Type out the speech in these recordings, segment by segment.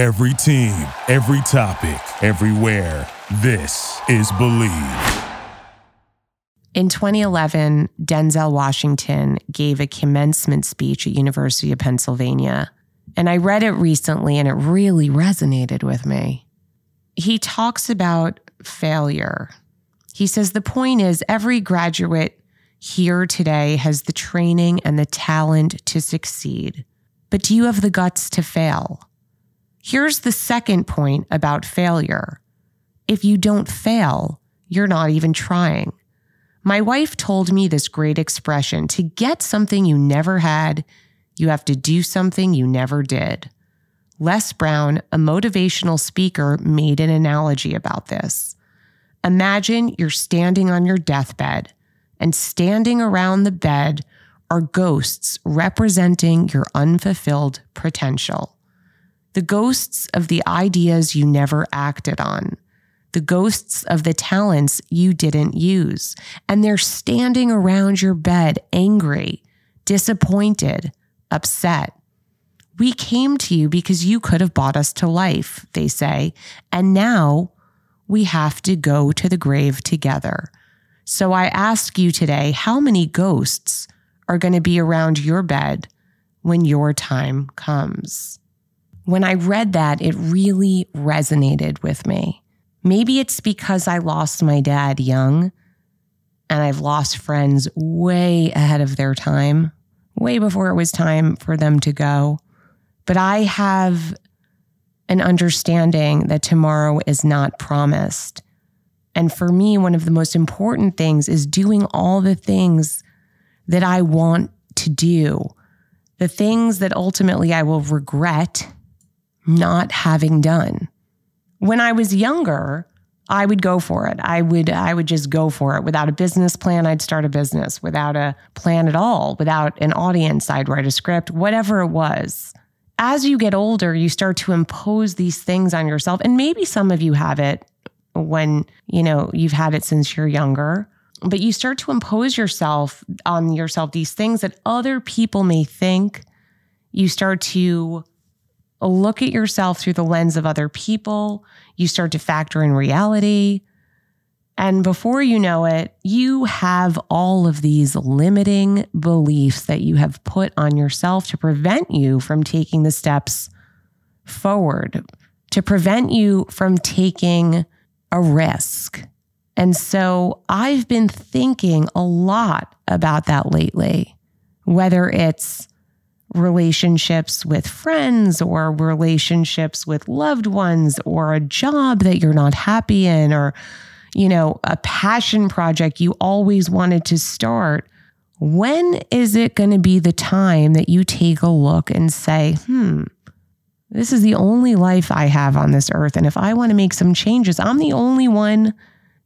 Every team, every topic, everywhere. This is Bleav. In 2011, Denzel Washington gave a commencement speech at University of Pennsylvania, and I read it recently and it really resonated with me. He talks about failure. He says the point is every graduate here today has the training and the talent to succeed. But do you have the guts to fail? Here's the second point about failure. If you don't fail, you're not even trying. My wife told me this great expression to get something you never had, you have to do something you never did. Les Brown, a motivational speaker, made an analogy about this. Imagine you're standing on your deathbed, and standing around the bed are ghosts representing your unfulfilled potential. The ghosts of the ideas you never acted on the ghosts of the talents you didn't use. And they're standing around your bed, angry, disappointed, upset. We came to you because you could have brought us to life, they say. And now we have to go to the grave together. So I ask you today how many ghosts are going to be around your bed when your time comes? When I read that, it really resonated with me. Maybe it's because I lost my dad young and I've lost friends way ahead of their time, way before it was time for them to go. But I have an understanding that tomorrow is not promised. And for me, one of the most important things is doing all the things that I want to do, the things that ultimately I will regret not having done when I was younger, I would go for it. I would I would just go for it. Without a business plan, I'd start a business. Without a plan at all, without an audience, I'd write a script, whatever it was. As you get older, you start to impose these things on yourself. And maybe some of you have it when, you know, you've had it since you're younger. But you start to impose yourself on yourself these things that other people may think. You start to look at yourself through the lens of other people. You start to factor in reality. And before you know it, you have all of these limiting beliefs that you have put on yourself to prevent you from taking the steps forward, to prevent you from taking a risk. And so I've been thinking a lot about that lately, whether it's relationships with friends or relationships with loved ones or a job that you're not happy in or you know a passion project you always wanted to start when is it going to be the time that you take a look and say hmm this is the only life I have on this earth and if I want to make some changes I'm the only one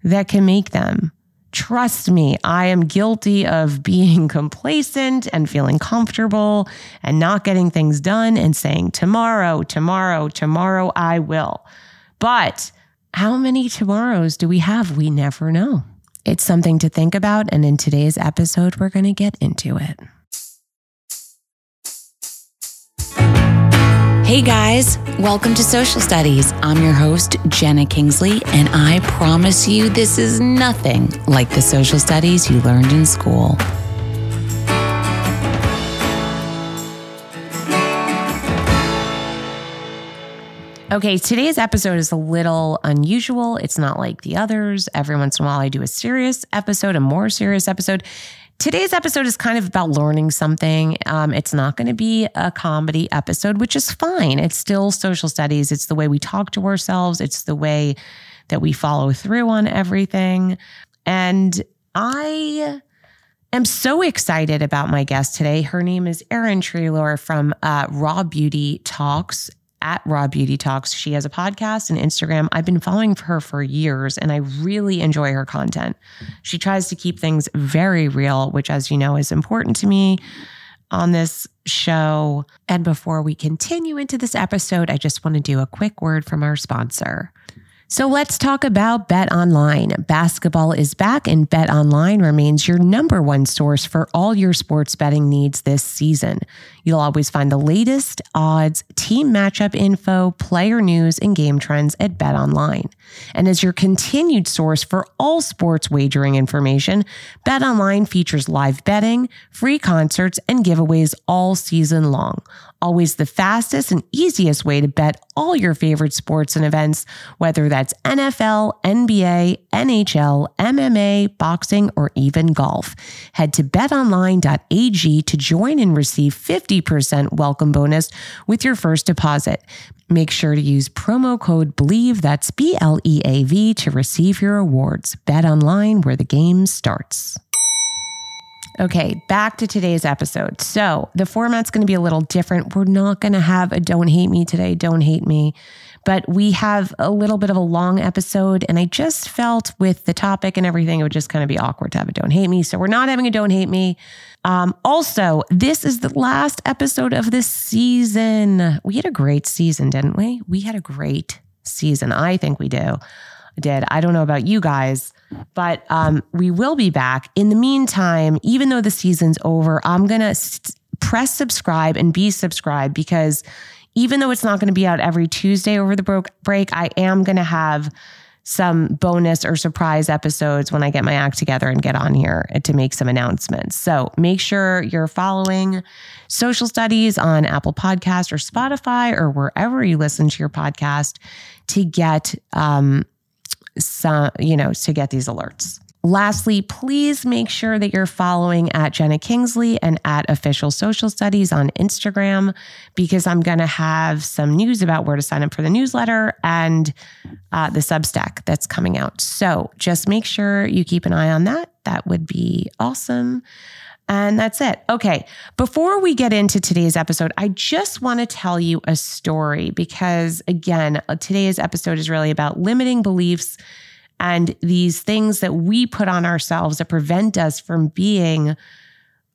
that can make them Trust me, I am guilty of being complacent and feeling comfortable and not getting things done and saying, tomorrow, tomorrow, tomorrow, I will. But how many tomorrows do we have? We never know. It's something to think about. And in today's episode, we're going to get into it. Hey guys, welcome to Social Studies. I'm your host, Jenna Kingsley, and I promise you this is nothing like the social studies you learned in school. Okay, today's episode is a little unusual. It's not like the others. Every once in a while, I do a serious episode, a more serious episode. Today's episode is kind of about learning something. Um, it's not going to be a comedy episode, which is fine. It's still social studies. It's the way we talk to ourselves, it's the way that we follow through on everything. And I am so excited about my guest today. Her name is Erin Treloar from uh, Raw Beauty Talks at Raw Beauty Talks. She has a podcast and Instagram. I've been following her for years and I really enjoy her content. She tries to keep things very real, which, as you know, is important to me on this show. And before we continue into this episode, I just want to do a quick word from our sponsor. So let's talk about Bet Online. Basketball is back, and Bet Online remains your number one source for all your sports betting needs this season. You'll always find the latest odds, team matchup info, player news, and game trends at Bet Online. And as your continued source for all sports wagering information, Bet Online features live betting, free concerts, and giveaways all season long always the fastest and easiest way to bet all your favorite sports and events, whether that's NFL, NBA, NHL, MMA, boxing, or even golf. Head to betonline.ag to join and receive 50% welcome bonus with your first deposit. Make sure to use promo code BLEAV, that's B L E A V, to receive your awards. Bet online where the game starts. Okay, back to today's episode. So, the format's going to be a little different. We're not going to have a don't hate me today, don't hate me, but we have a little bit of a long episode. And I just felt with the topic and everything, it would just kind of be awkward to have a don't hate me. So, we're not having a don't hate me. Um, also, this is the last episode of this season. We had a great season, didn't we? We had a great season. I think we do. Did. I don't know about you guys. But um, we will be back. In the meantime, even though the season's over, I'm going to st- press subscribe and be subscribed because even though it's not going to be out every Tuesday over the bro- break, I am going to have some bonus or surprise episodes when I get my act together and get on here to make some announcements. So make sure you're following social studies on Apple Podcast or Spotify or wherever you listen to your podcast to get um, some, you know, to get these alerts. Lastly, please make sure that you're following at Jenna Kingsley and at Official Social Studies on Instagram because I'm going to have some news about where to sign up for the newsletter and uh, the Substack that's coming out. So just make sure you keep an eye on that. That would be awesome. And that's it. Okay. Before we get into today's episode, I just want to tell you a story because, again, uh, today's episode is really about limiting beliefs and these things that we put on ourselves that prevent us from being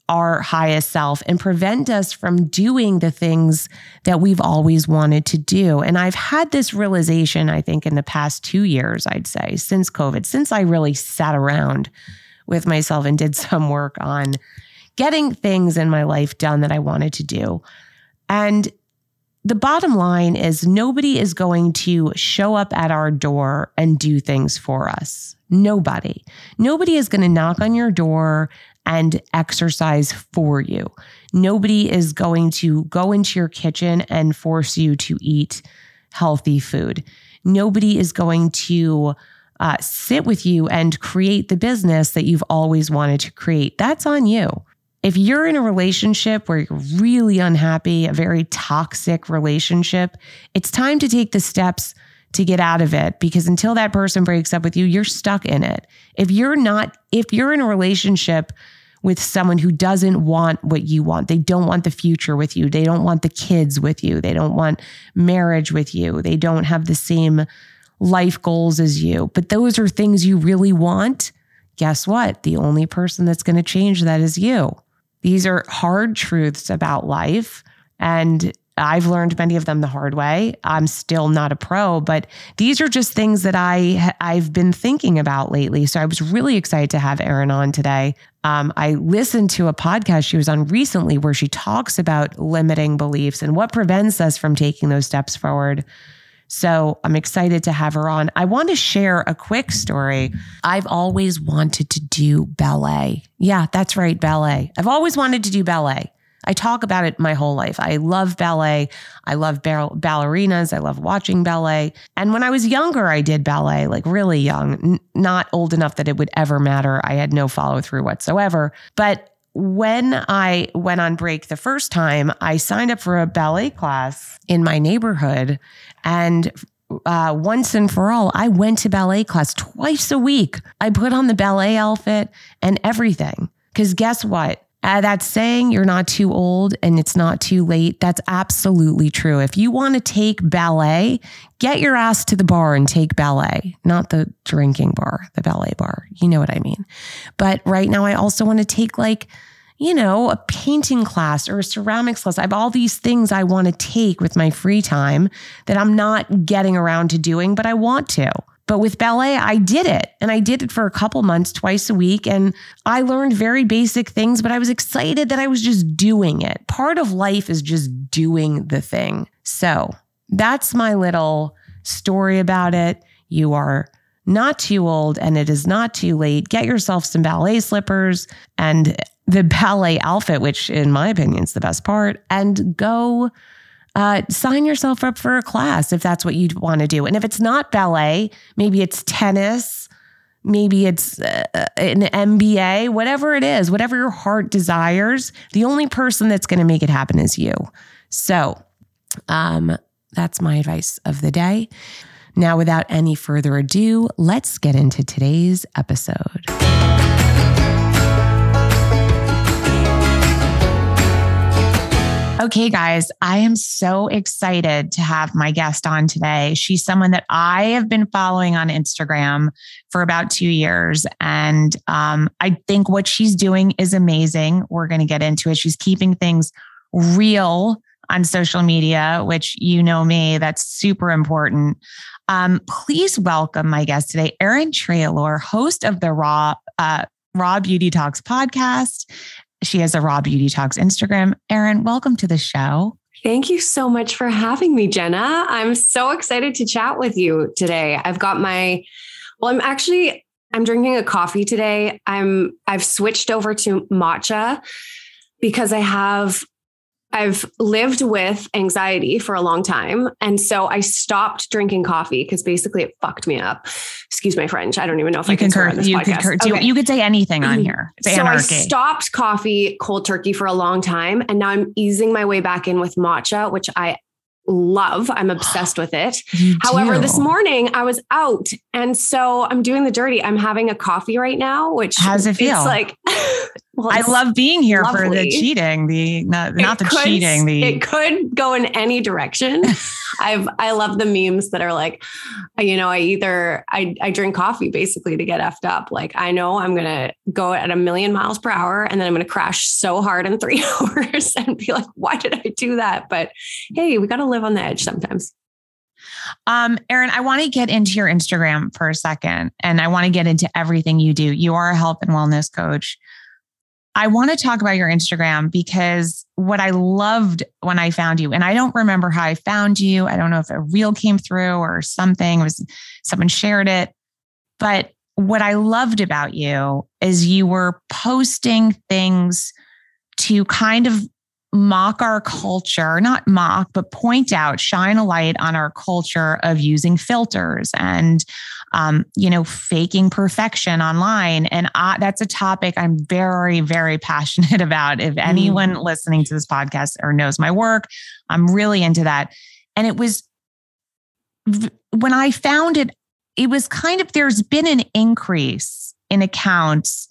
our highest self and prevent us from doing the things that we've always wanted to do. And I've had this realization, I think, in the past two years, I'd say, since COVID, since I really sat around with myself and did some work on getting things in my life done that I wanted to do. And the bottom line is nobody is going to show up at our door and do things for us. Nobody. Nobody is going to knock on your door and exercise for you. Nobody is going to go into your kitchen and force you to eat healthy food. Nobody is going to uh, sit with you and create the business that you've always wanted to create. That's on you. If you're in a relationship where you're really unhappy, a very toxic relationship, it's time to take the steps to get out of it because until that person breaks up with you, you're stuck in it. If you're not, if you're in a relationship with someone who doesn't want what you want, they don't want the future with you, they don't want the kids with you, they don't want marriage with you, they don't have the same life goals as you, but those are things you really want. Guess what? The only person that's going to change that is you. These are hard truths about life. And I've learned many of them the hard way. I'm still not a pro, but these are just things that I I've been thinking about lately. So I was really excited to have Erin on today. Um, I listened to a podcast she was on recently where she talks about limiting beliefs and what prevents us from taking those steps forward. So I'm excited to have her on. I want to share a quick story. I've always wanted to do ballet. Yeah, that's right, ballet. I've always wanted to do ballet. I talk about it my whole life. I love ballet. I love ballerinas. I love watching ballet. And when I was younger, I did ballet, like really young, n- not old enough that it would ever matter. I had no follow through whatsoever. But when I went on break the first time, I signed up for a ballet class in my neighborhood. And uh, once and for all, I went to ballet class twice a week. I put on the ballet outfit and everything. Because guess what? Uh, that saying you're not too old and it's not too late, that's absolutely true. If you want to take ballet, get your ass to the bar and take ballet, not the drinking bar, the ballet bar. You know what I mean? But right now, I also want to take like you know, a painting class or a ceramics class. I have all these things I want to take with my free time that I'm not getting around to doing, but I want to. But with ballet, I did it and I did it for a couple months, twice a week. And I learned very basic things, but I was excited that I was just doing it. Part of life is just doing the thing. So that's my little story about it. You are not too old and it is not too late. Get yourself some ballet slippers and the ballet outfit, which in my opinion is the best part, and go uh, sign yourself up for a class if that's what you want to do. And if it's not ballet, maybe it's tennis, maybe it's uh, an MBA, whatever it is, whatever your heart desires. The only person that's going to make it happen is you. So, um, that's my advice of the day. Now, without any further ado, let's get into today's episode. Okay, guys, I am so excited to have my guest on today. She's someone that I have been following on Instagram for about two years. And um, I think what she's doing is amazing. We're going to get into it. She's keeping things real on social media, which you know me, that's super important. Um, please welcome my guest today, Erin Treloar, host of the Raw uh, Raw Beauty Talks podcast she has a Raw Beauty Talks Instagram. Erin, welcome to the show. Thank you so much for having me, Jenna. I'm so excited to chat with you today. I've got my, well, I'm actually, I'm drinking a coffee today. I'm, I've switched over to matcha because I have I've lived with anxiety for a long time. And so I stopped drinking coffee because basically it fucked me up. Excuse my French. I don't even know if you I can curse. You, podcast. Could okay. you could say anything on mm-hmm. here. It's so anarchy. I stopped coffee cold turkey for a long time. And now I'm easing my way back in with matcha, which I love. I'm obsessed with it. However, this morning I was out. And so I'm doing the dirty. I'm having a coffee right now, which how's it feel? It's like well, I love being here lovely. for the cheating, the not, not the could, cheating, the it could go in any direction. I've I love the memes that are like, you know, I either I I drink coffee basically to get effed up. Like I know I'm gonna go at a million miles per hour and then I'm gonna crash so hard in three hours and be like, why did I do that? But hey, we gotta live on the edge sometimes. Um, Erin, I want to get into your Instagram for a second and I want to get into everything you do. You are a health and wellness coach. I want to talk about your Instagram because what I loved when I found you, and I don't remember how I found you. I don't know if a reel came through or something, it was someone shared it. But what I loved about you is you were posting things to kind of mock our culture, not mock, but point out, shine a light on our culture of using filters and, um, you know, faking perfection online. And I, that's a topic I'm very, very passionate about. If anyone mm. listening to this podcast or knows my work, I'm really into that. And it was when I found it, it was kind of, there's been an increase in accounts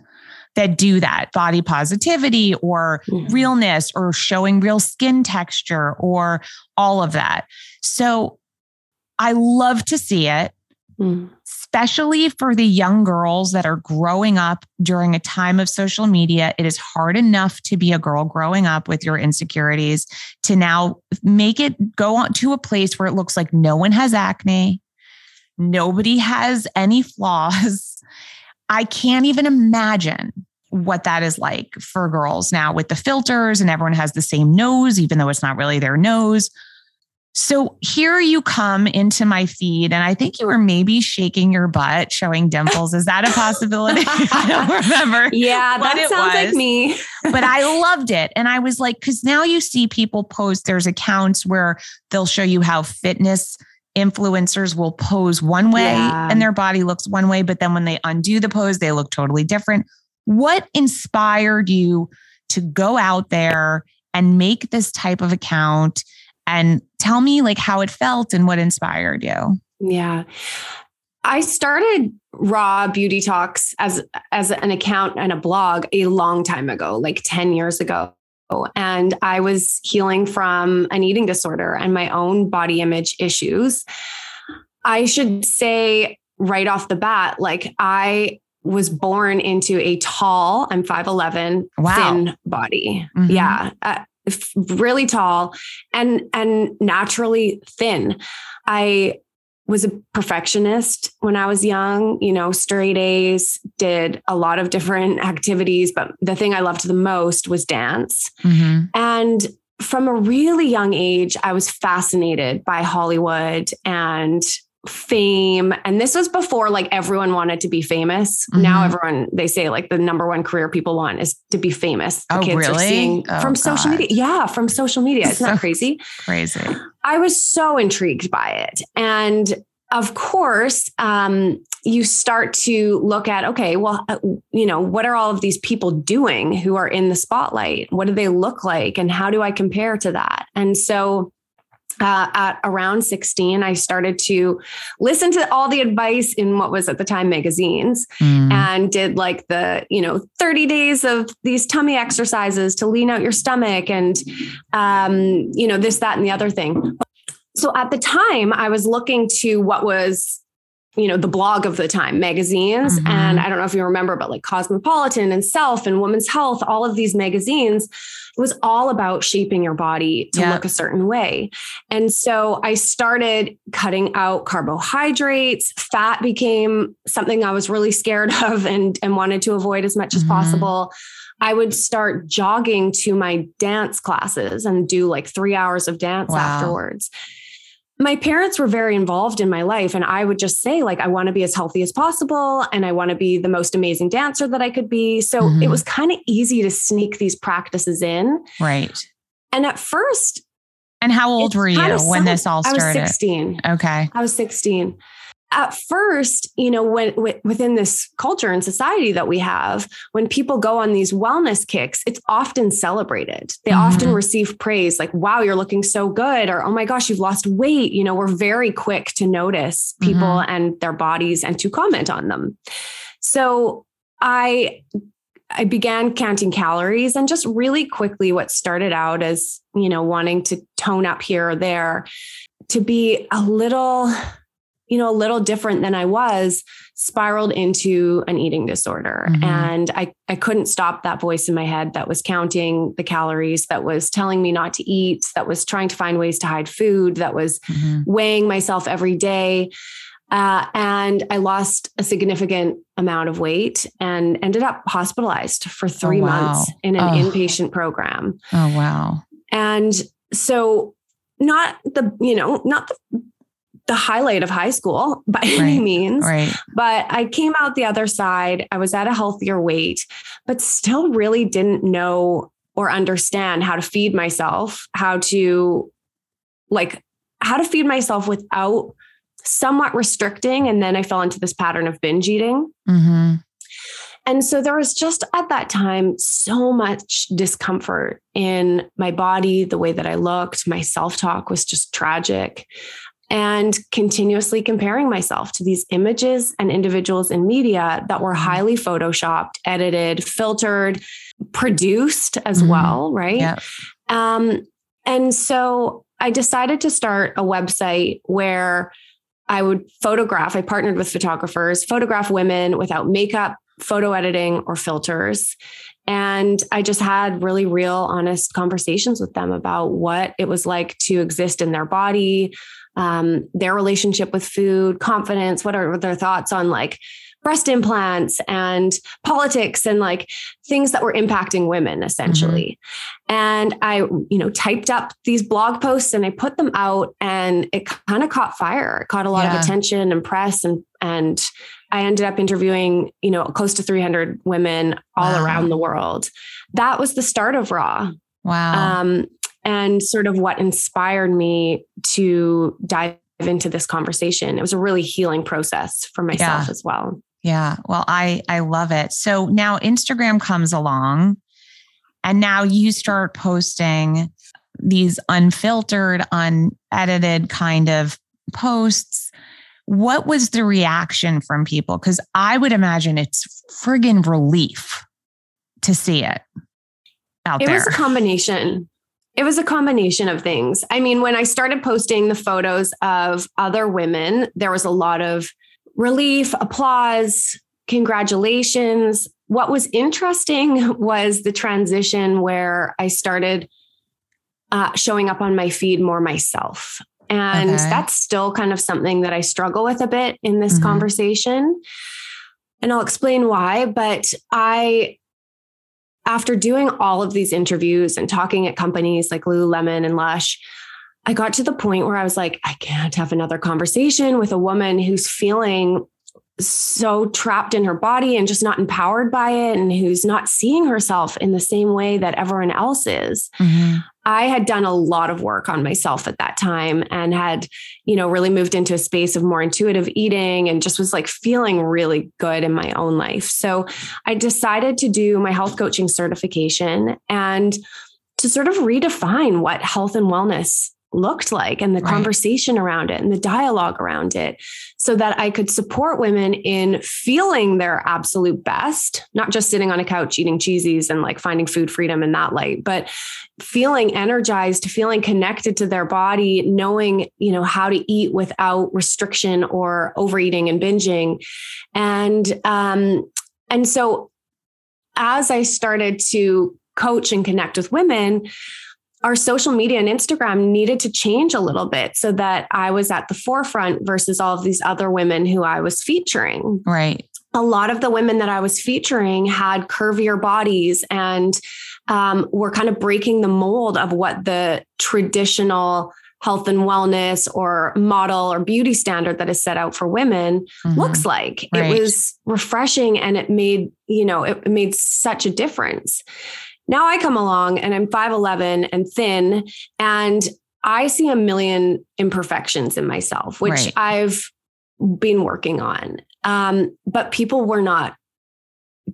that do that body positivity or mm-hmm. realness or showing real skin texture or all of that. So I love to see it, mm. especially for the young girls that are growing up during a time of social media. It is hard enough to be a girl growing up with your insecurities to now make it go on to a place where it looks like no one has acne. Nobody has any flaws. I can't even imagine what that is like for girls now with the filters and everyone has the same nose, even though it's not really their nose. So here you come into my feed, and I think you were maybe shaking your butt, showing dimples. Is that a possibility? I don't remember. Yeah, that sounds was, like me. but I loved it. And I was like, because now you see people post, there's accounts where they'll show you how fitness influencers will pose one way yeah. and their body looks one way, but then when they undo the pose, they look totally different. What inspired you to go out there and make this type of account? And tell me like how it felt and what inspired you. Yeah. I started Raw Beauty Talks as as an account and a blog a long time ago, like 10 years ago. And I was healing from an eating disorder and my own body image issues. I should say right off the bat, like I was born into a tall, I'm 5'11, wow. thin body. Mm-hmm. Yeah. Uh, really tall and and naturally thin. I was a perfectionist when I was young, you know, straight A's, did a lot of different activities, but the thing I loved the most was dance. Mm-hmm. And from a really young age, I was fascinated by Hollywood and fame. And this was before like everyone wanted to be famous. Mm-hmm. Now everyone they say like the number one career people want is to be famous. The oh, kids really? are seeing oh, from God. social media. Yeah, from social media. Isn't that crazy? Crazy. I was so intrigued by it. And of course, um, you start to look at okay, well, uh, you know, what are all of these people doing who are in the spotlight? What do they look like? And how do I compare to that? And so uh, at around 16, I started to listen to all the advice in what was at the time magazines mm. and did like the, you know, 30 days of these tummy exercises to lean out your stomach and, um, you know, this, that, and the other thing. So at the time, I was looking to what was you know the blog of the time magazines mm-hmm. and i don't know if you remember but like cosmopolitan and self and women's health all of these magazines it was all about shaping your body to look a certain way and so i started cutting out carbohydrates fat became something i was really scared of and and wanted to avoid as much mm-hmm. as possible I would start jogging to my dance classes and do like three hours of dance wow. afterwards my parents were very involved in my life and i would just say like i want to be as healthy as possible and i want to be the most amazing dancer that i could be. So mm-hmm. it was kind of easy to sneak these practices in. Right. And at first and how old were you when this all started i was 16 okay. I was 16 at first, you know, when within this culture and society that we have, when people go on these wellness kicks, it's often celebrated. They mm-hmm. often receive praise like, wow, you're looking so good, or oh my gosh, you've lost weight. You know, we're very quick to notice people mm-hmm. and their bodies and to comment on them. So I I began counting calories and just really quickly what started out as, you know, wanting to tone up here or there to be a little you know, a little different than I was, spiraled into an eating disorder. Mm-hmm. And I, I couldn't stop that voice in my head that was counting the calories, that was telling me not to eat, that was trying to find ways to hide food, that was mm-hmm. weighing myself every day. Uh, and I lost a significant amount of weight and ended up hospitalized for oh, three oh, wow. months in an oh. inpatient program. Oh, wow. And so, not the, you know, not the the highlight of high school by right, any means. Right. But I came out the other side. I was at a healthier weight, but still really didn't know or understand how to feed myself, how to like how to feed myself without somewhat restricting. And then I fell into this pattern of binge eating. Mm-hmm. And so there was just at that time so much discomfort in my body, the way that I looked. My self talk was just tragic and continuously comparing myself to these images and individuals in media that were mm-hmm. highly photoshopped, edited, filtered, produced as mm-hmm. well, right? Yeah. Um, and so I decided to start a website where I would photograph, I partnered with photographers, photograph women without makeup, photo editing, or filters. And I just had really real, honest conversations with them about what it was like to exist in their body, um, their relationship with food, confidence, what are their thoughts on like breast implants and politics and like things that were impacting women essentially. Mm-hmm. And I, you know, typed up these blog posts and I put them out and it kind of caught fire. It caught a lot yeah. of attention and press and and I ended up interviewing, you know, close to 300 women all wow. around the world. That was the start of Raw. Wow. Um, and sort of what inspired me to dive into this conversation. It was a really healing process for myself yeah. as well. Yeah. Well, I I love it. So now Instagram comes along and now you start posting these unfiltered, unedited kind of posts. What was the reaction from people? Because I would imagine it's friggin' relief to see it out it there. It was a combination. It was a combination of things. I mean, when I started posting the photos of other women, there was a lot of relief, applause, congratulations. What was interesting was the transition where I started uh, showing up on my feed more myself. And Okay. that's still kind of something that I struggle with a bit in this Mhm. conversation. And I'll explain why. But I, after doing all of these interviews and talking at companies like Lululemon and Lush, I got to the point where I was like, I can't have another conversation with a woman who's feeling so trapped in her body and just not empowered by it and who's not seeing herself in the same way that everyone else is. Mhm. I had done a lot of work on myself at that time and had, you know, really moved into a space of more intuitive eating and just was like feeling really good in my own life. So I decided to do my health coaching certification and to sort of redefine what health and wellness looked like and the Right. conversation around it and the dialogue around it so that I could support women in feeling their absolute best, not just sitting on a couch eating cheesies and like finding food freedom in that light, but feeling energized, feeling connected to their body, knowing, you know, how to eat without restriction or overeating and binging. And um and so as I started to coach and connect with women, our social media and Instagram needed to change a little bit so that I was at the forefront versus all of these other women who I was featuring. Right. A lot of the women that I was featuring had curvier bodies and um, were kind of breaking the mold of what the traditional health and wellness or model or beauty standard that is set out for women Mhm. looks like. Right. It was refreshing and it made, you know, it made such a difference. Now I come along and I'm 5'11 and thin and I see a million imperfections in myself, which Right. I've been working on. Um, but people were not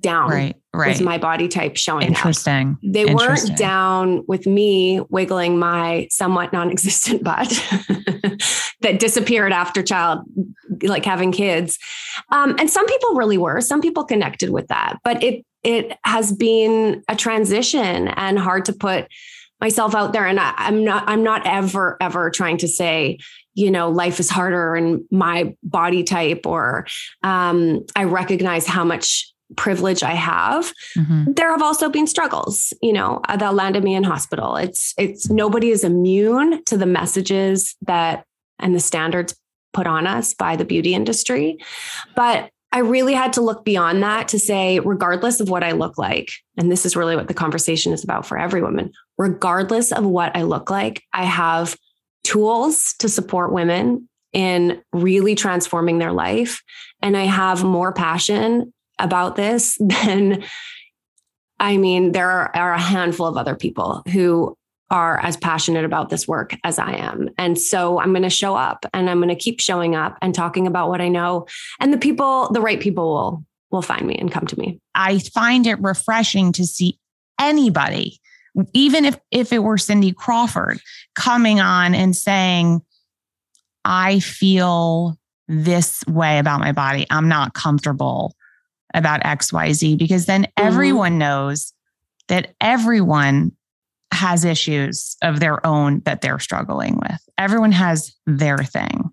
down Right. Right. with my body type showing up. Interesting. They Interesting. weren't down with me wiggling my somewhat non-existent butt that disappeared after child, like having kids. Um, and some people really were. Some people connected with that, but it it has been a transition and hard to put myself out there. And I, I'm not I'm not ever ever trying to say you know life is harder and my body type or um, I recognize how much privilege I have Mhm. there have also been struggles you know uh, that landed me in hospital it's it's nobody is immune to the messages that and the standards put on us by the beauty industry but i really had to look beyond that to say regardless of what i look like and this is really what the conversation is about for every woman regardless of what i look like i have tools to support women in really transforming their life. And i have more passion about this than I mean, there are, a handful of other people who are as passionate about this work as I am. And so I'm going to show up and I'm going to keep showing up and talking about what I know. And the people, the right people will will find me and come to me. I find it refreshing to see anybody, even if if it were Cindy Crawford, coming on and saying, "I feel this way about my body. I'm not comfortable about X, Y, Z," because then mm-hmm. everyone knows that everyone has issues of their own that they're struggling with. Everyone has their thing.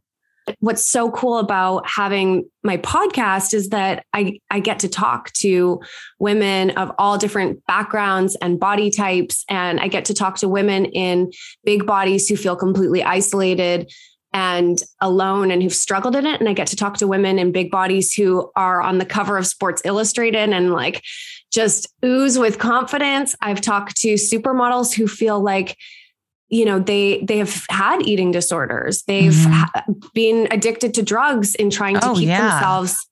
what's so cool about having my podcast is that I, I get to talk to women of all different backgrounds and body types. And I get to talk to women in big bodies who feel completely isolated and alone and who've struggled in it. And I get to talk to women in big bodies who are on the cover of Sports Illustrated and like just ooze with confidence. I've talked to supermodels who feel like you know they they have had eating disorders they've Mhm. ha- been addicted to drugs in trying to Oh, keep yeah. themselves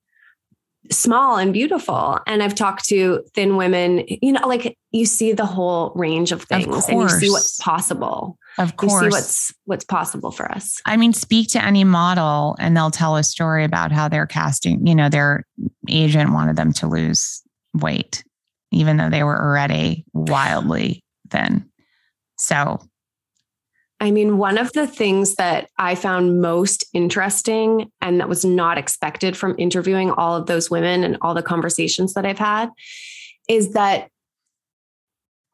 small and beautiful and i've talked to thin women you know like you see the whole range of things and you see what's possible Of course. you see what's what's possible for us I mean, speak to any model and they'll tell a story about how their casting, you know, their agent wanted them to lose weight, even though they were already wildly thin. So, I mean, one of the things that I found most interesting and that was not expected from interviewing all of those women and all the conversations that I've had is that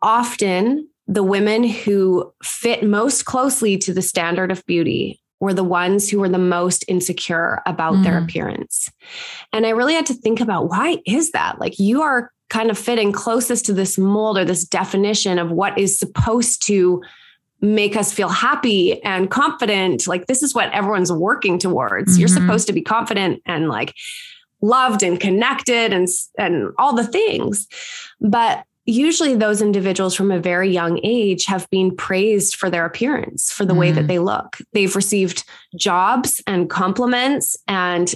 often the women who fit most closely to the standard of beauty were the ones who were the most insecure about their Mhm. appearance. And I really had to think about why is that? Like you are kind of fitting closest to this mold or this definition of what is supposed to make us feel happy and confident. Like this is what everyone's working towards. Mm-hmm. You're supposed to be confident and like loved and connected and and all the things. But usually those individuals from a very young age have been praised for their appearance, for the mm. way that mm. they look. They've received jobs and compliments and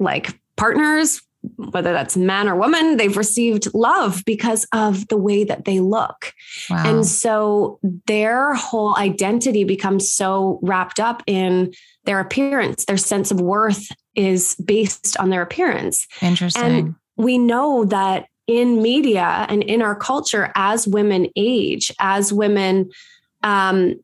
like partners whether that's man or woman, they've received love because of the way that they look. Wow. And so their whole identity becomes so wrapped up in their appearance. Their sense of worth is based on their appearance. Interesting. And we know that in media and in our culture, as women age, as women, um,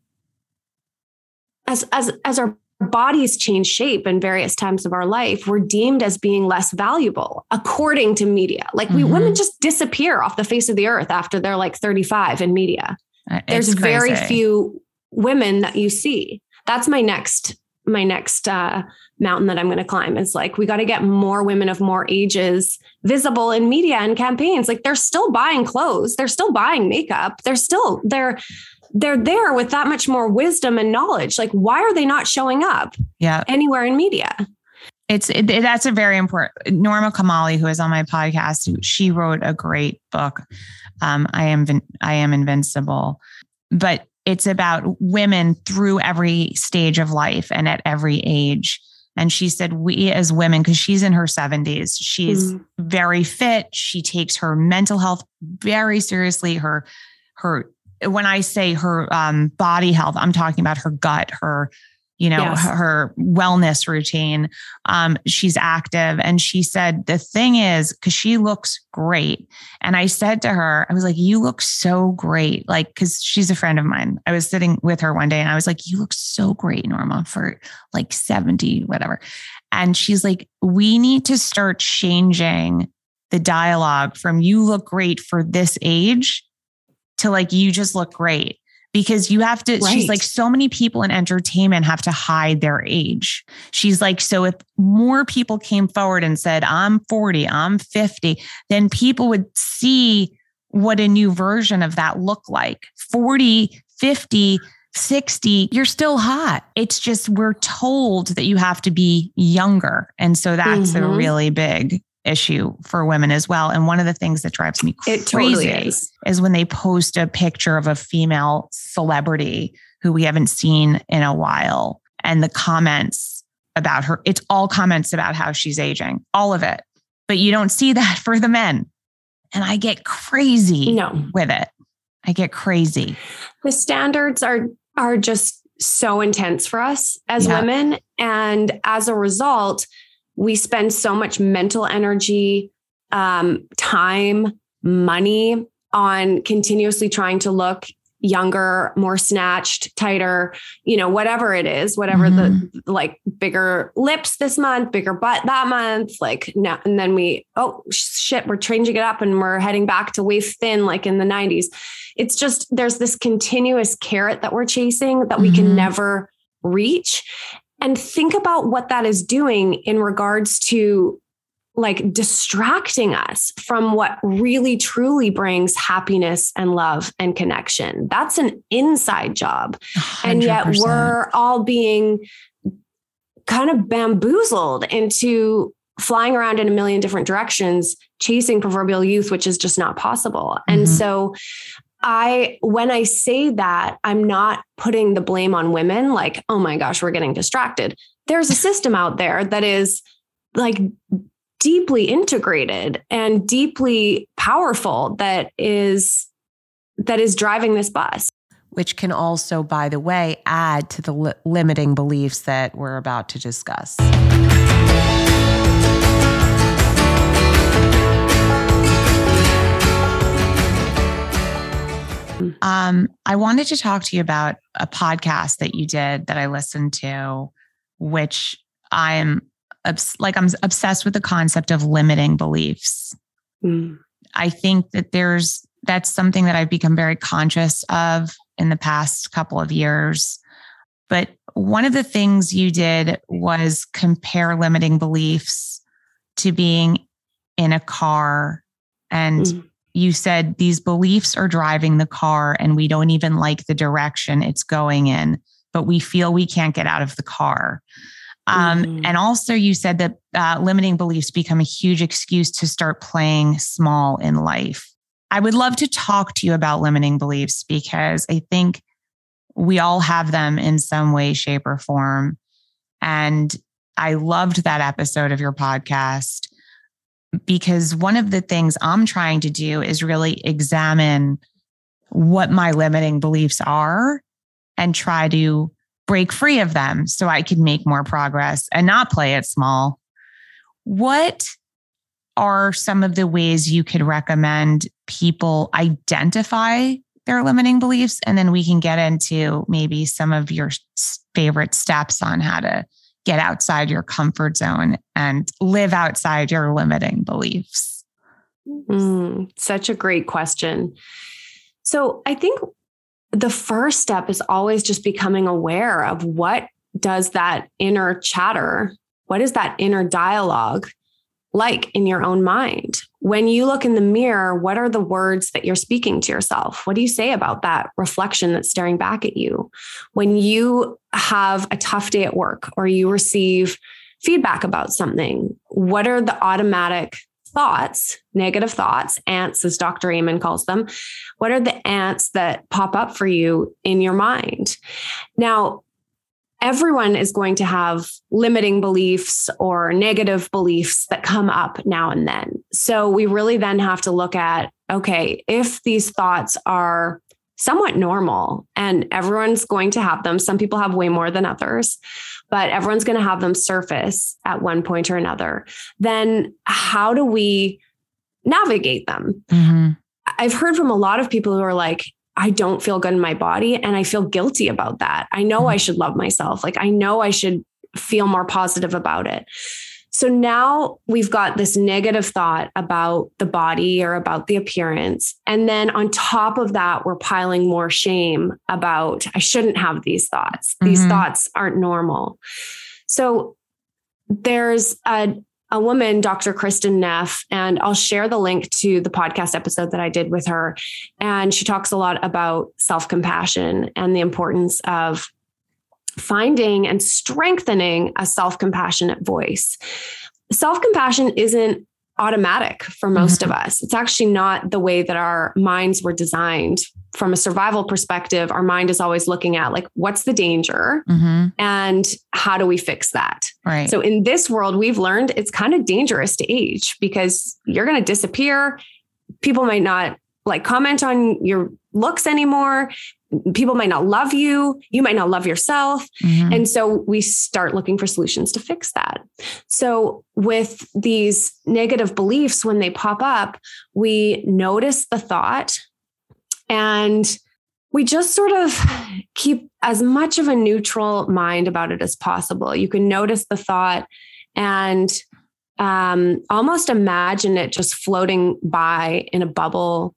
as as as our bodies change shape in various times of our life, we're deemed as being less valuable according to media. Like we mm-hmm. women just disappear off the face of the earth after they're like 35 in media. It's There's crazy. very few women that you see. That's my next my next uh, mountain that I'm going to climb is like we got to get more women of more ages visible in media and campaigns. Like they're still buying clothes, they're still buying makeup, they're still they're they're there with that much more wisdom and knowledge. Like, why are they not showing up? Yeah. Anywhere in media? It's it, that's a very important. Norma Kamali, who is on my podcast, she wrote a great book. Um, I am I am invincible, but it's about women through every stage of life and at every age. And she said, we as women, because she's in her 70s, she's mm. very fit. She takes her mental health very seriously. Her her when I say her um, body health, I'm talking about her gut, her, you know, yes. her, her, wellness routine. Um, she's active. And she said, the thing is, because she looks great. And I said to her, I was like, you look so great. Like, because she's a friend of mine. I was sitting with her one day and I was like, you look so great, Norma, for like 70, whatever. And she's like, we need to start changing the dialogue from you look great for this age to like, you just look great because you have to, right. she's like, so many people in entertainment have to hide their age. She's like, so if more people came forward and said, I'm 40, I'm 50, then people would see what a new version of that looked like 40, 50, 60, you're still hot. It's just we're told that you have to be younger. And so that's mm-hmm. a really big issue for women as well. And one of the things that drives me crazy totally is. is when they post a picture of a female celebrity who we haven't seen in a while and the comments about her, it's all comments about how she's aging, all of it. But you don't see that for the men. And I get crazy no. with it. I get crazy. The standards are are just so intense for us as yeah. women and as a result we spend so much mental energy, um, time, money on continuously trying to look younger, more snatched, tighter, you know, whatever it is, whatever mm-hmm. the like bigger lips this month, bigger butt that month, like now, and then we, oh shit, we're changing it up and we're heading back to waist thin like in the 90s. It's just there's this continuous carrot that we're chasing that we mm-hmm. can never reach and think about what that is doing in regards to like distracting us from what really truly brings happiness and love and connection. That's an inside job. 100%. And yet we're all being kind of bamboozled into flying around in a million different directions, chasing proverbial youth, which is just not possible. Mm-hmm. And so I, when I say that, I'm not putting the blame on women, like, oh my gosh, we're getting distracted. There's a system out there that is like deeply integrated and deeply powerful that is that is driving this bus which can also by the way add to the li- limiting beliefs that we're about to discuss Um, I wanted to talk to you about a podcast that you did that I listened to, which I'm obs- like I'm obsessed with the concept of limiting beliefs. Mm. I think that there's that's something that I've become very conscious of in the past couple of years. But one of the things you did was compare limiting beliefs to being in a car and mm you said these beliefs are driving the car and we don't even like the direction it's going in, but we feel we can't get out of the car. Um, mm-hmm. And also, you said that uh, limiting beliefs become a huge excuse to start playing small in life. I would love to talk to you about limiting beliefs because I think we all have them in some way, shape, or form. And I loved that episode of your podcast because one of the things I'm trying to do is really examine what my limiting beliefs are and try to break free of them so I can make more progress and not play it small. What are some of the ways you could recommend people identify their limiting beliefs? And then we can get into maybe some of your favorite steps on how to get outside your comfort zone and live outside your limiting beliefs. Mm, such a great question. So I think the first step is always just becoming aware of what does that inner chatter, what is that inner dialogue like in your own mind? When you look in the mirror, what are the words that you're speaking to yourself? What do you say about that reflection that's staring back at you? When you have a tough day at work or you receive feedback about something, what are the automatic thoughts, negative thoughts, ants, as Dr. Amen calls them, what are the ants that pop up for you in your mind? Now, everyone is going to have limiting beliefs or negative beliefs that come up now and then. So we really then have to look at okay, if these thoughts are somewhat normal and everyone's going to have them, some people have way more than others but everyone's going to have them surface at one point or another. Then how do we navigate them? Mm-hmm. I've heard from a lot of people who are like, I don't feel good in my body and I feel guilty about that. I know mm-hmm. I should love myself. Like I know I should feel more positive about it. So now we've got this negative thought about the body or about the appearance. And then on top of that, we're piling more shame about, I shouldn't have these thoughts. These mm-hmm. thoughts aren't normal. So there's a, a woman, Dr. Kristin Neff, and I'll share the link to the podcast episode that I did with her. And she talks a lot about self compassion and the importance of finding and strengthening a self compassionate voice. Self compassion isn't automatic for most mm-hmm. of us. It's actually not the way that our minds were designed. From a survival perspective, our mind is always looking at like, what's the danger mm-hmm. and how do we fix that? Right. So in this world, we've learned it's kind of dangerous to age because you're going to disappear. People might not like comment on your looks anymore people might not love you you might not love yourself. Mm-hmm. and so we start looking for solutions to fix that. So with these negative beliefs when they pop up we notice the thought and we just sort of keep as much of a neutral mind about it as possible. You can notice the thought and um, almost imagine it just floating by in a bubble.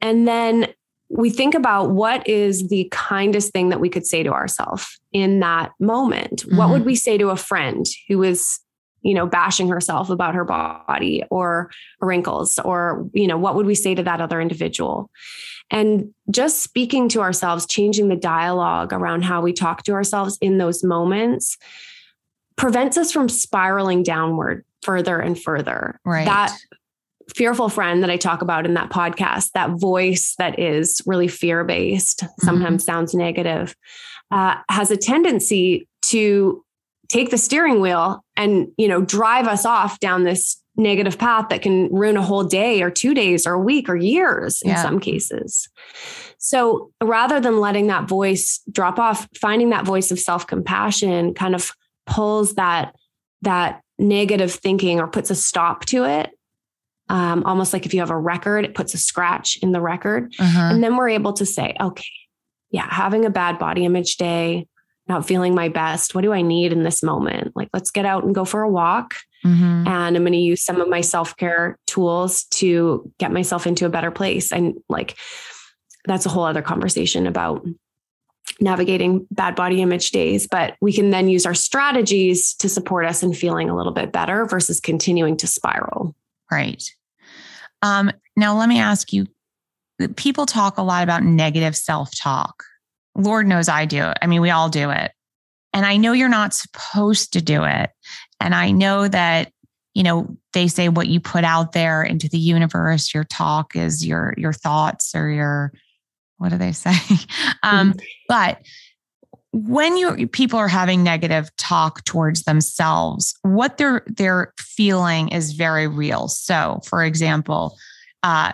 And then we think about what is the kindest thing that we could say to ourselves in that moment. Mm-hmm. What would mm-hmm. we say to a friend who is, you know, bashing herself about her body or wrinkles? Or, you know, what would we say to that other individual? And just speaking to ourselves, changing the dialogue around how we talk to ourselves in those moments prevents us from spiraling downward further and further. Right. That fearful friend that I talk about in that podcast, that voice that is really fear based, mm-hmm. sometimes sounds negative, uh, has a tendency to take the steering wheel and you know drive us off down this negative path that can ruin a whole day or two days or a week or years in yeah. some cases. So rather than letting that voice drop off, finding that voice of self compassion kind of pulls that that negative thinking or puts a stop to it um, almost like if you have a record, it puts a scratch in the record. Uh-huh. And then we're able to say, okay, yeah, having a bad body image day, not feeling my best. What do I need in this moment? Like, let's get out and go for a walk. Mm-hmm. And I'm going to use some of my self care tools to get myself into a better place. And like, that's a whole other conversation about navigating bad body image days, but we can then use our strategies to support us in feeling a little bit better versus continuing to spiral. Right. Um, Now, let me ask you people talk a lot about negative self talk. Lord knows I do. I mean, we all do it. And I know you're not supposed to do it. And I know that, you know, they say what you put out there into the universe, your talk is your your thoughts or your what do they say? um, mm-hmm. but when you people are having negative talk towards themselves, what they're they're feeling is very real. So, for example, uh,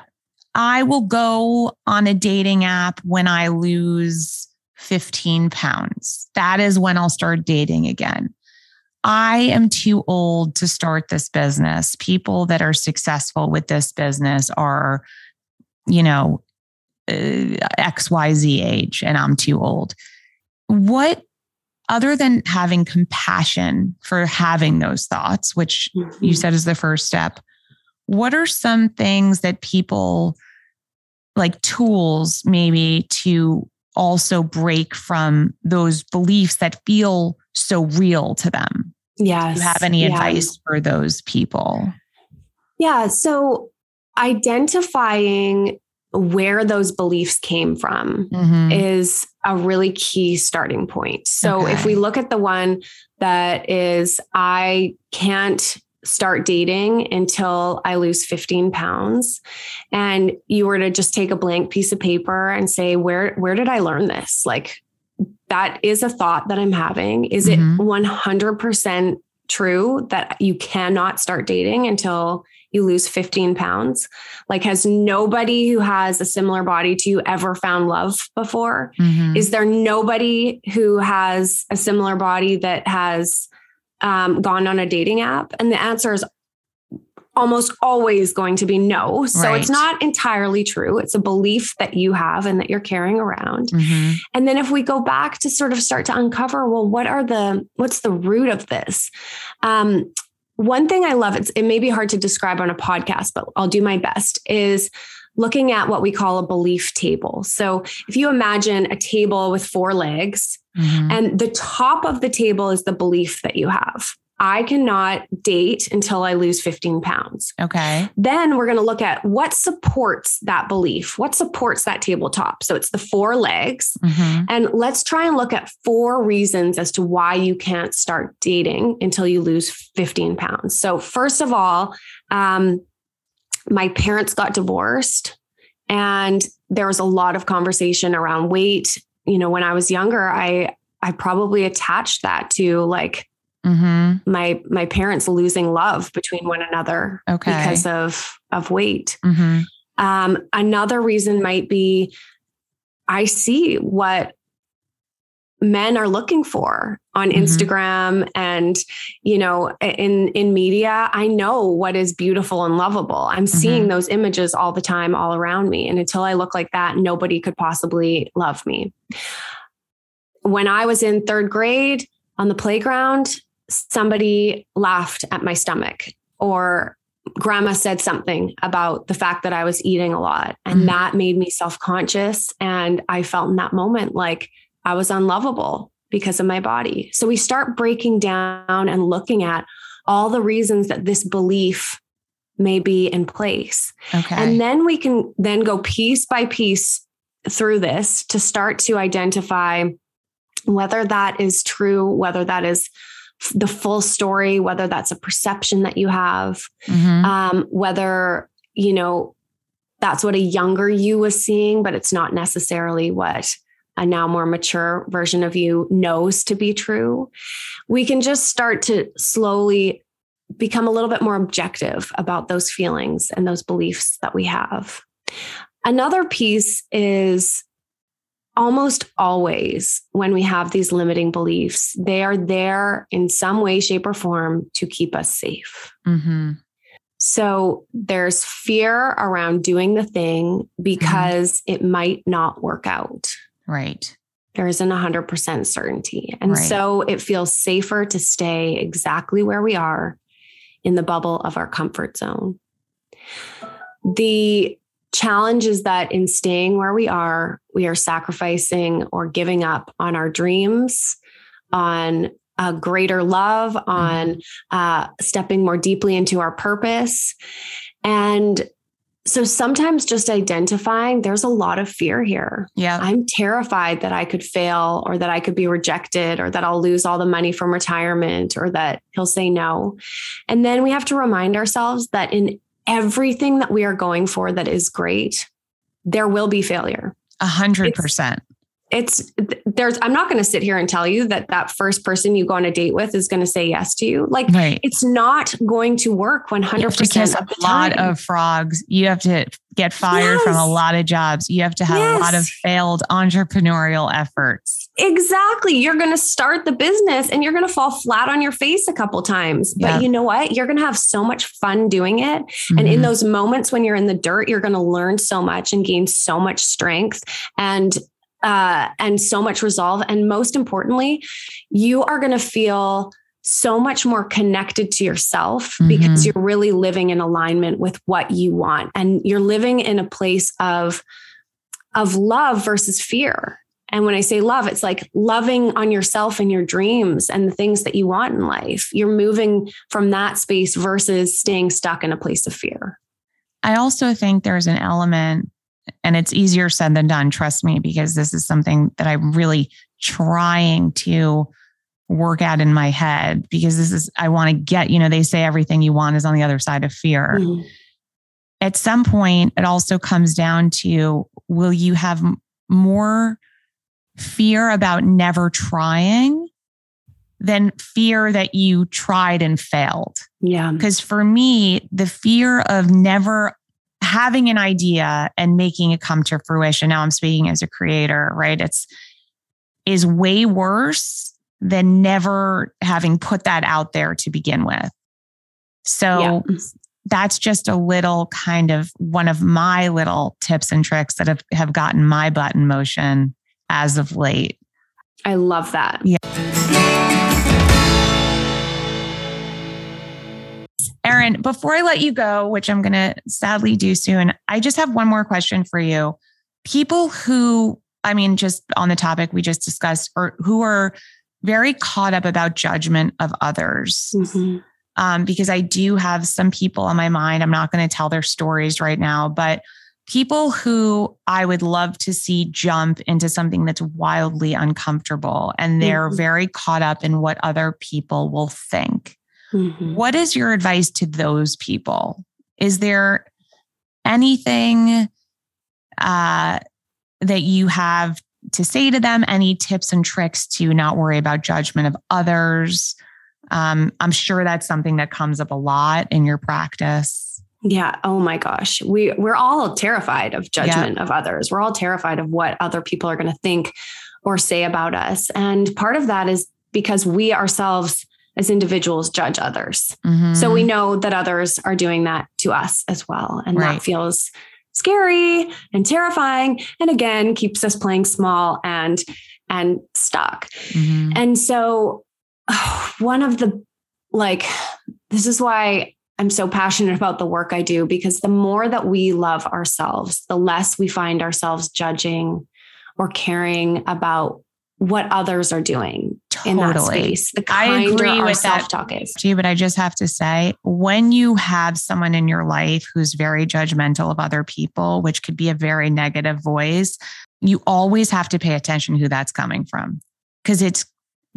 I will go on a dating app when I lose 15 pounds. That is when I'll start dating again. I am too old to start this business. People that are successful with this business are, you know, uh, XYZ age, and I'm too old. What, other than having compassion for having those thoughts, which mm-hmm. you said is the first step, what are some things that people like tools maybe to also break from those beliefs that feel so real to them? Yes. Do you have any yeah. advice for those people? Yeah. So identifying where those beliefs came from mm-hmm. is a really key starting point. So okay. if we look at the one that is, I can't start dating until I lose 15 pounds and you were to just take a blank piece of paper and say where where did I learn this like that is a thought that I'm having is mm-hmm. it 100% true that you cannot start dating until you lose 15 pounds like has nobody who has a similar body to you ever found love before mm-hmm. is there nobody who has a similar body that has um, gone on a dating app? And the answer is almost always going to be no. So right. it's not entirely true. It's a belief that you have and that you're carrying around. Mm-hmm. And then if we go back to sort of start to uncover, well, what are the, what's the root of this? Um, one thing I love, it's, it may be hard to describe on a podcast, but I'll do my best is looking at what we call a belief table. So if you imagine a table with four legs mm-hmm. and the top of the table is the belief that you have. I cannot date until I lose 15 pounds. Okay. Then we're going to look at what supports that belief, what supports that tabletop. So it's the four legs. Mm-hmm. And let's try and look at four reasons as to why you can't start dating until you lose 15 pounds. So, first of all, um, my parents got divorced and there was a lot of conversation around weight you know when i was younger i i probably attached that to like mm-hmm. my my parents losing love between one another okay. because of of weight mm-hmm. um, another reason might be i see what men are looking for on mm-hmm. Instagram and you know in in media I know what is beautiful and lovable I'm mm-hmm. seeing those images all the time all around me and until I look like that nobody could possibly love me when I was in 3rd grade on the playground somebody laughed at my stomach or grandma said something about the fact that I was eating a lot and mm-hmm. that made me self-conscious and I felt in that moment like I was unlovable because of my body. So we start breaking down and looking at all the reasons that this belief may be in place. Okay. And then we can then go piece by piece through this to start to identify whether that is true, whether that is the full story, whether that's a perception that you have, mm-hmm. um, whether, you know, that's what a younger you was seeing, but it's not necessarily what a now more mature version of you knows to be true, we can just start to slowly become a little bit more objective about those feelings and those beliefs that we have. Another piece is almost always when we have these limiting beliefs, they are there in some way, shape, or form to keep us safe. Mm-hmm. So there's fear around doing the thing because mm-hmm. it might not work out. Right. There isn't 100% certainty. And right. so it feels safer to stay exactly where we are in the bubble of our comfort zone. The challenge is that in staying where we are, we are sacrificing or giving up on our dreams, on a greater love, on mm-hmm. uh, stepping more deeply into our purpose. And so sometimes just identifying there's a lot of fear here. Yeah. I'm terrified that I could fail or that I could be rejected or that I'll lose all the money from retirement or that he'll say no. And then we have to remind ourselves that in everything that we are going for that is great, there will be failure. A hundred percent it's there's i'm not going to sit here and tell you that that first person you go on a date with is going to say yes to you like right. it's not going to work 100% you have to kiss a lot of frogs you have to get fired yes. from a lot of jobs you have to have yes. a lot of failed entrepreneurial efforts exactly you're going to start the business and you're going to fall flat on your face a couple times but yeah. you know what you're going to have so much fun doing it mm-hmm. and in mm-hmm. those moments when you're in the dirt you're going to learn so much and gain so much strength and uh, and so much resolve. And most importantly, you are going to feel so much more connected to yourself mm-hmm. because you're really living in alignment with what you want and you're living in a place of of love versus fear and when i say love it's like loving on yourself and your dreams and the things that you want in life you're moving from that space versus staying stuck in a place of fear i also think there's an element and it's easier said than done, trust me, because this is something that I'm really trying to work out in my head because this is, I want to get, you know, they say everything you want is on the other side of fear. Mm-hmm. At some point, it also comes down to will you have more fear about never trying than fear that you tried and failed? Yeah. Because for me, the fear of never having an idea and making it come to fruition. Now I'm speaking as a creator, right? It's is way worse than never having put that out there to begin with. So yeah. that's just a little kind of one of my little tips and tricks that have, have gotten my butt in motion as of late. I love that. Yeah. Erin, before I let you go, which I'm going to sadly do soon, I just have one more question for you. People who, I mean, just on the topic we just discussed, or who are very caught up about judgment of others. Mm-hmm. Um, because I do have some people on my mind. I'm not going to tell their stories right now, but people who I would love to see jump into something that's wildly uncomfortable and they're mm-hmm. very caught up in what other people will think. Mm-hmm. What is your advice to those people? Is there anything uh, that you have to say to them? Any tips and tricks to not worry about judgment of others? Um, I'm sure that's something that comes up a lot in your practice. Yeah. Oh my gosh. We we're all terrified of judgment of others. We're all terrified of what other people are going to think or say about us. And part of that is because we ourselves as individuals judge others. Mm-hmm. So we know that others are doing that to us as well. And right. that feels scary and terrifying. And again, keeps us playing small and and stuck. Mm-hmm. And so oh, one of the like this is why I'm so passionate about the work I do because the more that we love ourselves, the less we find ourselves judging or caring about what others are doing totally. in that space. The I agree with that talk is. Gee, but I just have to say, when you have someone in your life who's very judgmental of other people, which could be a very negative voice, you always have to pay attention who that's coming from. Because it's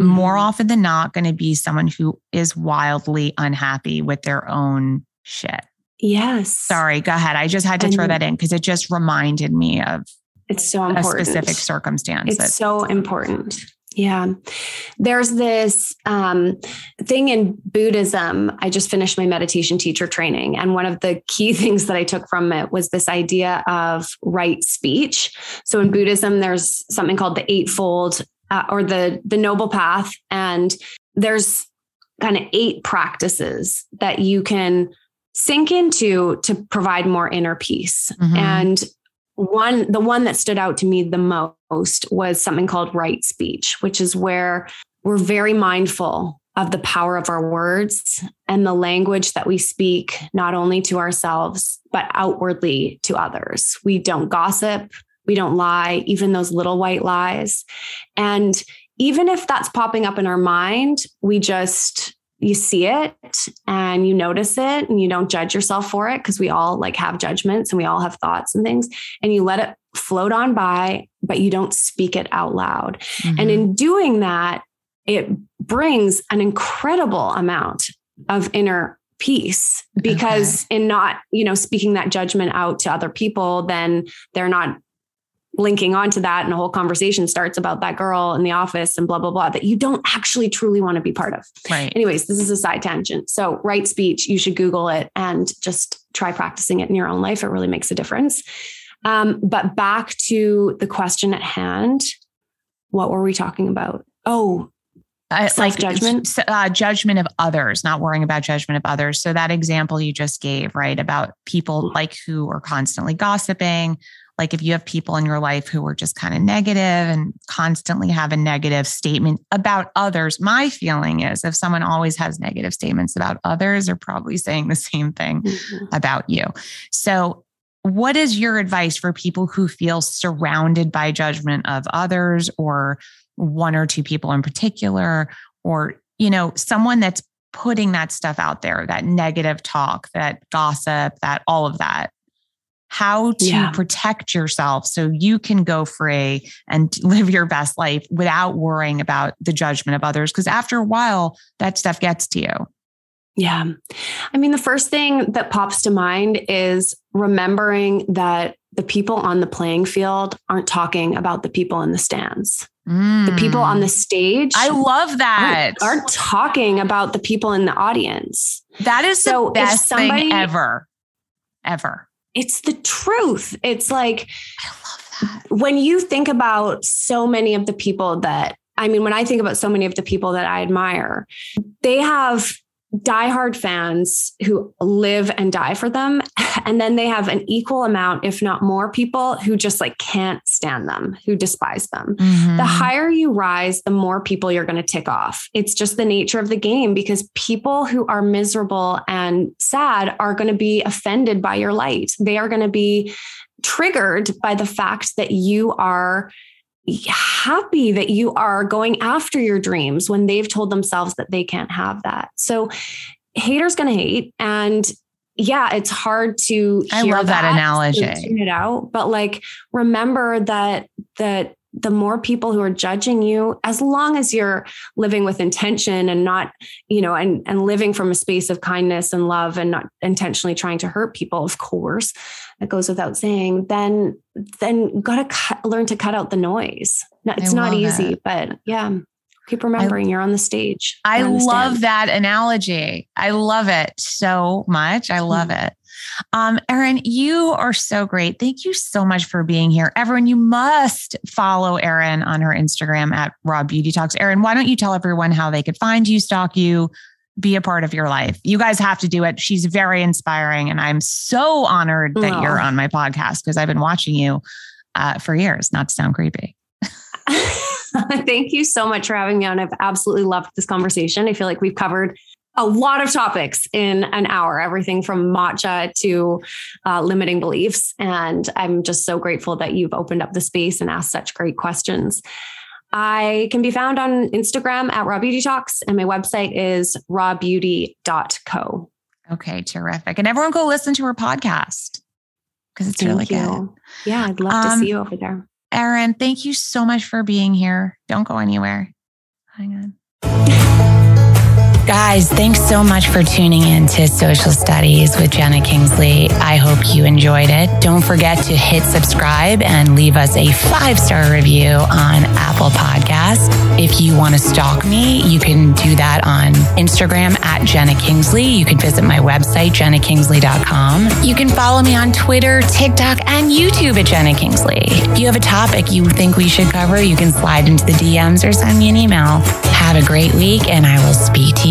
mm-hmm. more often than not going to be someone who is wildly unhappy with their own shit. Yes. Sorry, go ahead. I just had to and throw that in because it just reminded me of it's so important. A specific circumstance. It's so important. Yeah. There's this um, thing in Buddhism. I just finished my meditation teacher training. And one of the key things that I took from it was this idea of right speech. So in Buddhism, there's something called the Eightfold uh, or the, the Noble Path. And there's kind of eight practices that you can sink into to provide more inner peace. Mm-hmm. And one the one that stood out to me the most was something called right speech which is where we're very mindful of the power of our words and the language that we speak not only to ourselves but outwardly to others we don't gossip we don't lie even those little white lies and even if that's popping up in our mind we just you see it and you notice it and you don't judge yourself for it because we all like have judgments and we all have thoughts and things and you let it float on by but you don't speak it out loud mm-hmm. and in doing that it brings an incredible amount of inner peace because okay. in not you know speaking that judgment out to other people then they're not linking onto that and a whole conversation starts about that girl in the office and blah blah blah that you don't actually truly want to be part of. Right. Anyways, this is a side tangent. So, right speech, you should Google it and just try practicing it in your own life. It really makes a difference. Um, but back to the question at hand, what were we talking about? Oh, uh, like judgment uh, judgment of others not worrying about judgment of others so that example you just gave right about people like who are constantly gossiping like if you have people in your life who are just kind of negative and constantly have a negative statement about others, my feeling is if someone always has negative statements about others, they're probably saying the same thing mm-hmm. about you. So, what is your advice for people who feel surrounded by judgment of others or one or two people in particular or you know someone that's putting that stuff out there that negative talk that gossip that all of that how to yeah. protect yourself so you can go free and live your best life without worrying about the judgment of others. Because after a while, that stuff gets to you. Yeah. I mean, the first thing that pops to mind is remembering that the people on the playing field aren't talking about the people in the stands. Mm. The people on the mm. stage. I love that. Are, are talking about the people in the audience. That is so the best somebody, thing ever. Ever it's the truth. It's like, I love that. When you think about so many of the people that, I mean, when I think about so many of the people that I admire, they have diehard fans who live and die for them. And then they have an equal amount, if not more, people who just like can't stand them, who despise them. Mm-hmm. The higher you rise, the more people you're going to tick off. It's just the nature of the game because people who are miserable and sad are going to be offended by your light. They are going to be triggered by the fact that you are happy that you are going after your dreams when they've told themselves that they can't have that. So haters going to hate and yeah, it's hard to I love that, that analogy. Tune it out, but like remember that that the more people who are judging you as long as you're living with intention and not you know and and living from a space of kindness and love and not intentionally trying to hurt people of course that goes without saying then then got to learn to cut out the noise. It's not easy it. but yeah keep remembering I, you're on the stage. I love that analogy. I love it so much. I love mm-hmm. it um, Erin, you are so great. Thank you so much for being here. Everyone, you must follow Erin on her Instagram at Raw Beauty Talks. Erin, why don't you tell everyone how they could find you, stalk you, be a part of your life? You guys have to do it. She's very inspiring. And I'm so honored that oh. you're on my podcast because I've been watching you uh, for years, not to sound creepy. Thank you so much for having me on. I've absolutely loved this conversation. I feel like we've covered a lot of topics in an hour, everything from matcha to uh, limiting beliefs. And I'm just so grateful that you've opened up the space and asked such great questions. I can be found on Instagram at Raw Beauty Talks, and my website is rawbeauty.co. Okay, terrific. And everyone go listen to her podcast because it's thank really you. good. Yeah, I'd love um, to see you over there. Erin, thank you so much for being here. Don't go anywhere. Hang on. Guys, thanks so much for tuning in to Social Studies with Jenna Kingsley. I hope you enjoyed it. Don't forget to hit subscribe and leave us a five star review on Apple Podcasts. If you want to stalk me, you can do that on Instagram at Jenna Kingsley. You can visit my website, jennakingsley.com. You can follow me on Twitter, TikTok, and YouTube at Jenna Kingsley. If you have a topic you think we should cover, you can slide into the DMs or send me an email. Have a great week, and I will speak to you